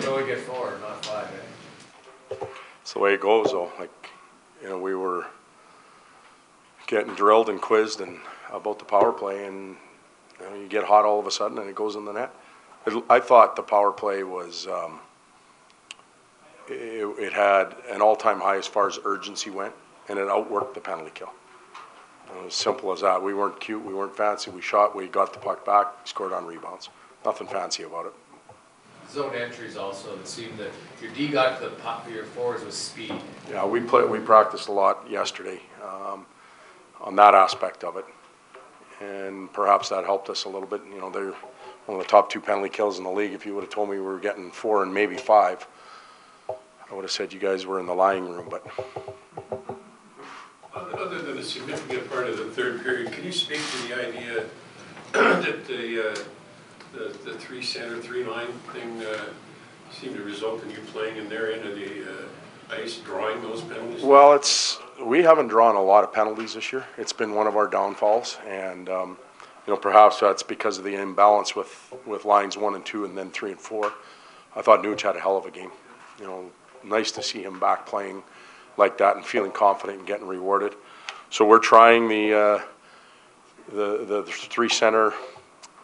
You only get four, not five, eh? It's the way it goes, though. Like, you know, we were getting drilled and quizzed and about the power play, and you know, you get hot all of a sudden, and it goes in the net. It, I thought the power play was. Um, it, it had an all-time high as far as urgency went, and it outworked the penalty kill. It was simple as that. We weren't cute, we weren't fancy. We shot, we got the puck back, scored on rebounds. Nothing fancy about it. Zone entries also, it seemed that your D got to the pop, your fours with speed. Yeah, we play, we practiced a lot yesterday, um, on that aspect of it. And perhaps that helped us a little bit, you know, they're one of the top two penalty kills in the league. If you would've told me we were getting four and maybe five, I would've said you guys were in the lying room, but Other other than a significant part of the third period, can you speak to the idea that the, uh, the, the three center, three line thing uh, seemed to result in you playing in their end of the uh, ice, drawing those penalties? Well, it's, we haven't drawn a lot of penalties this year. It's been one of our downfalls, and, um, you know, perhaps that's because of the imbalance with, with lines one and two and then three and four. I thought Nuge had a hell of a game. You know, nice to see him back playing like that and feeling confident and getting rewarded. So we're trying the, uh, the, the three center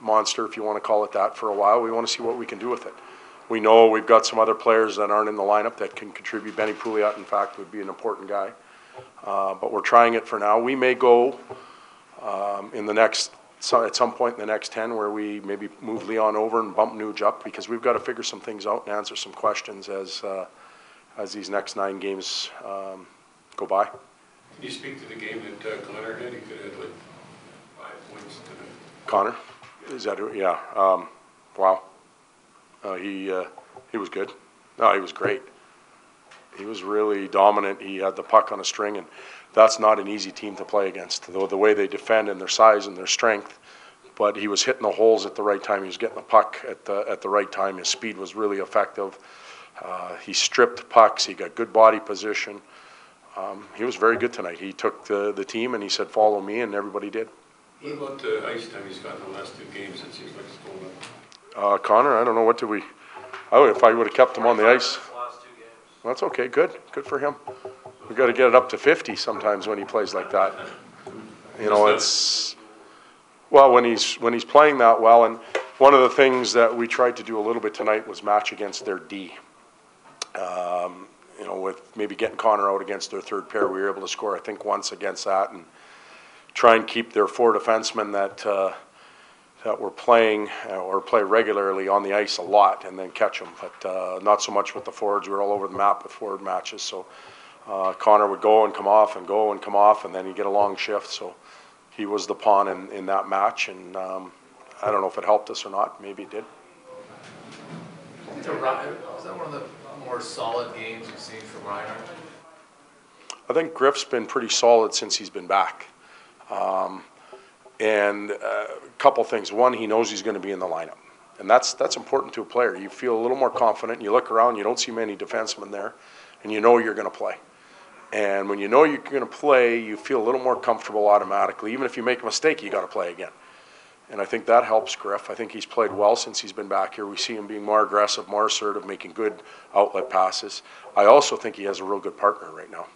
monster, if you want to call it that, for a while. We want to see what we can do with it. We know we've got some other players that aren't in the lineup that can contribute. Benny Pouliot, in fact, would be an important guy. Uh, but we're trying it for now. We may go, um, in the next, so at some point in the next ten, where we maybe move Leon over and bump Nuge up, because we've got to figure some things out and answer some questions as, uh, as these next nine games, um, go by. Can you speak to the game that uh, Connor had? He could have had like five points tonight. Connor, is that, who- yeah, um, wow. Uh, he, uh, he was good. No, he was great. He was really dominant. He had the puck on a string, and that's not an easy team to play against, the, the way they defend and their size and their strength. But he was hitting the holes at the right time. He was getting the puck at the, at the right time. His speed was really effective. Uh, he stripped pucks. He got good body position. Um, he was very good tonight. He took the, the team and he said, follow me, and everybody did. What about the ice time he's got in the last two games? It seems like it's going up. Uh, Connor, I don't know, what did we, oh, if I would've kept him on the ice, Last two games. that's okay, good, good for him. We gotta get it up to fifty sometimes when he plays like that. You know, it's, well, when he's, when he's playing that well, and one of the things that we tried to do a little bit tonight was match against their D. Um, you know, with maybe getting Connor out against their third pair, we were able to score, I think, once against that, and try and keep their four defensemen that, uh, that were playing uh, or play regularly on the ice a lot and then catch them. But uh, not so much with the forwards. We were all over the map with forward matches. So uh, Connor would go and come off and go and come off, and then he'd get a long shift. So he was the pawn in, in that match. And um, I don't know if it helped us or not. Maybe it did. I think the Ry- Is that one of the more solid games you've seen from Reinhart? I think Griff's been pretty solid since he's been back. Um, and uh, a couple things. One, he knows he's going to be in the lineup. And that's, that's important to a player. You feel a little more confident. You look around, you don't see many defensemen there, and you know you're going to play. And when you know you're going to play, you feel a little more comfortable automatically. Even if you make a mistake, you got to play again. And I think that helps Griff. I think he's played well since he's been back here. We see him being more aggressive, more assertive, making good outlet passes. I also think he has a real good partner right now.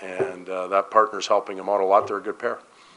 And uh, that partner's helping him out a lot. They're a good pair.